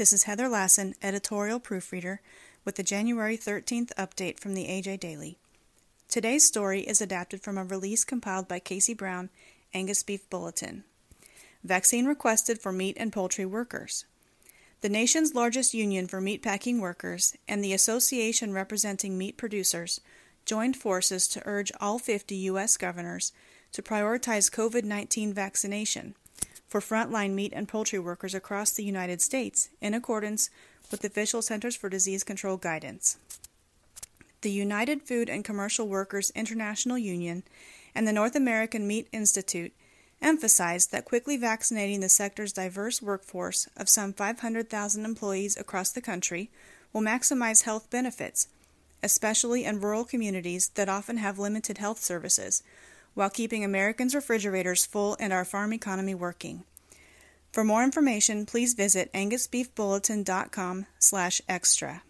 This is Heather Lassen, editorial proofreader, with the January 13th update from the AJ Daily. Today's story is adapted from a release compiled by Casey Brown, Angus Beef Bulletin. Vaccine requested for meat and poultry workers. The nation's largest union for meatpacking workers and the association representing meat producers joined forces to urge all 50 U.S. governors to prioritize COVID 19 vaccination for frontline meat and poultry workers across the United States in accordance with official Centers for Disease Control guidance. The United Food and Commercial Workers International Union and the North American Meat Institute emphasized that quickly vaccinating the sector's diverse workforce of some 500,000 employees across the country will maximize health benefits, especially in rural communities that often have limited health services, while keeping Americans' refrigerators full and our farm economy working. For more information, please visit angusbeefbulletin.com/extra.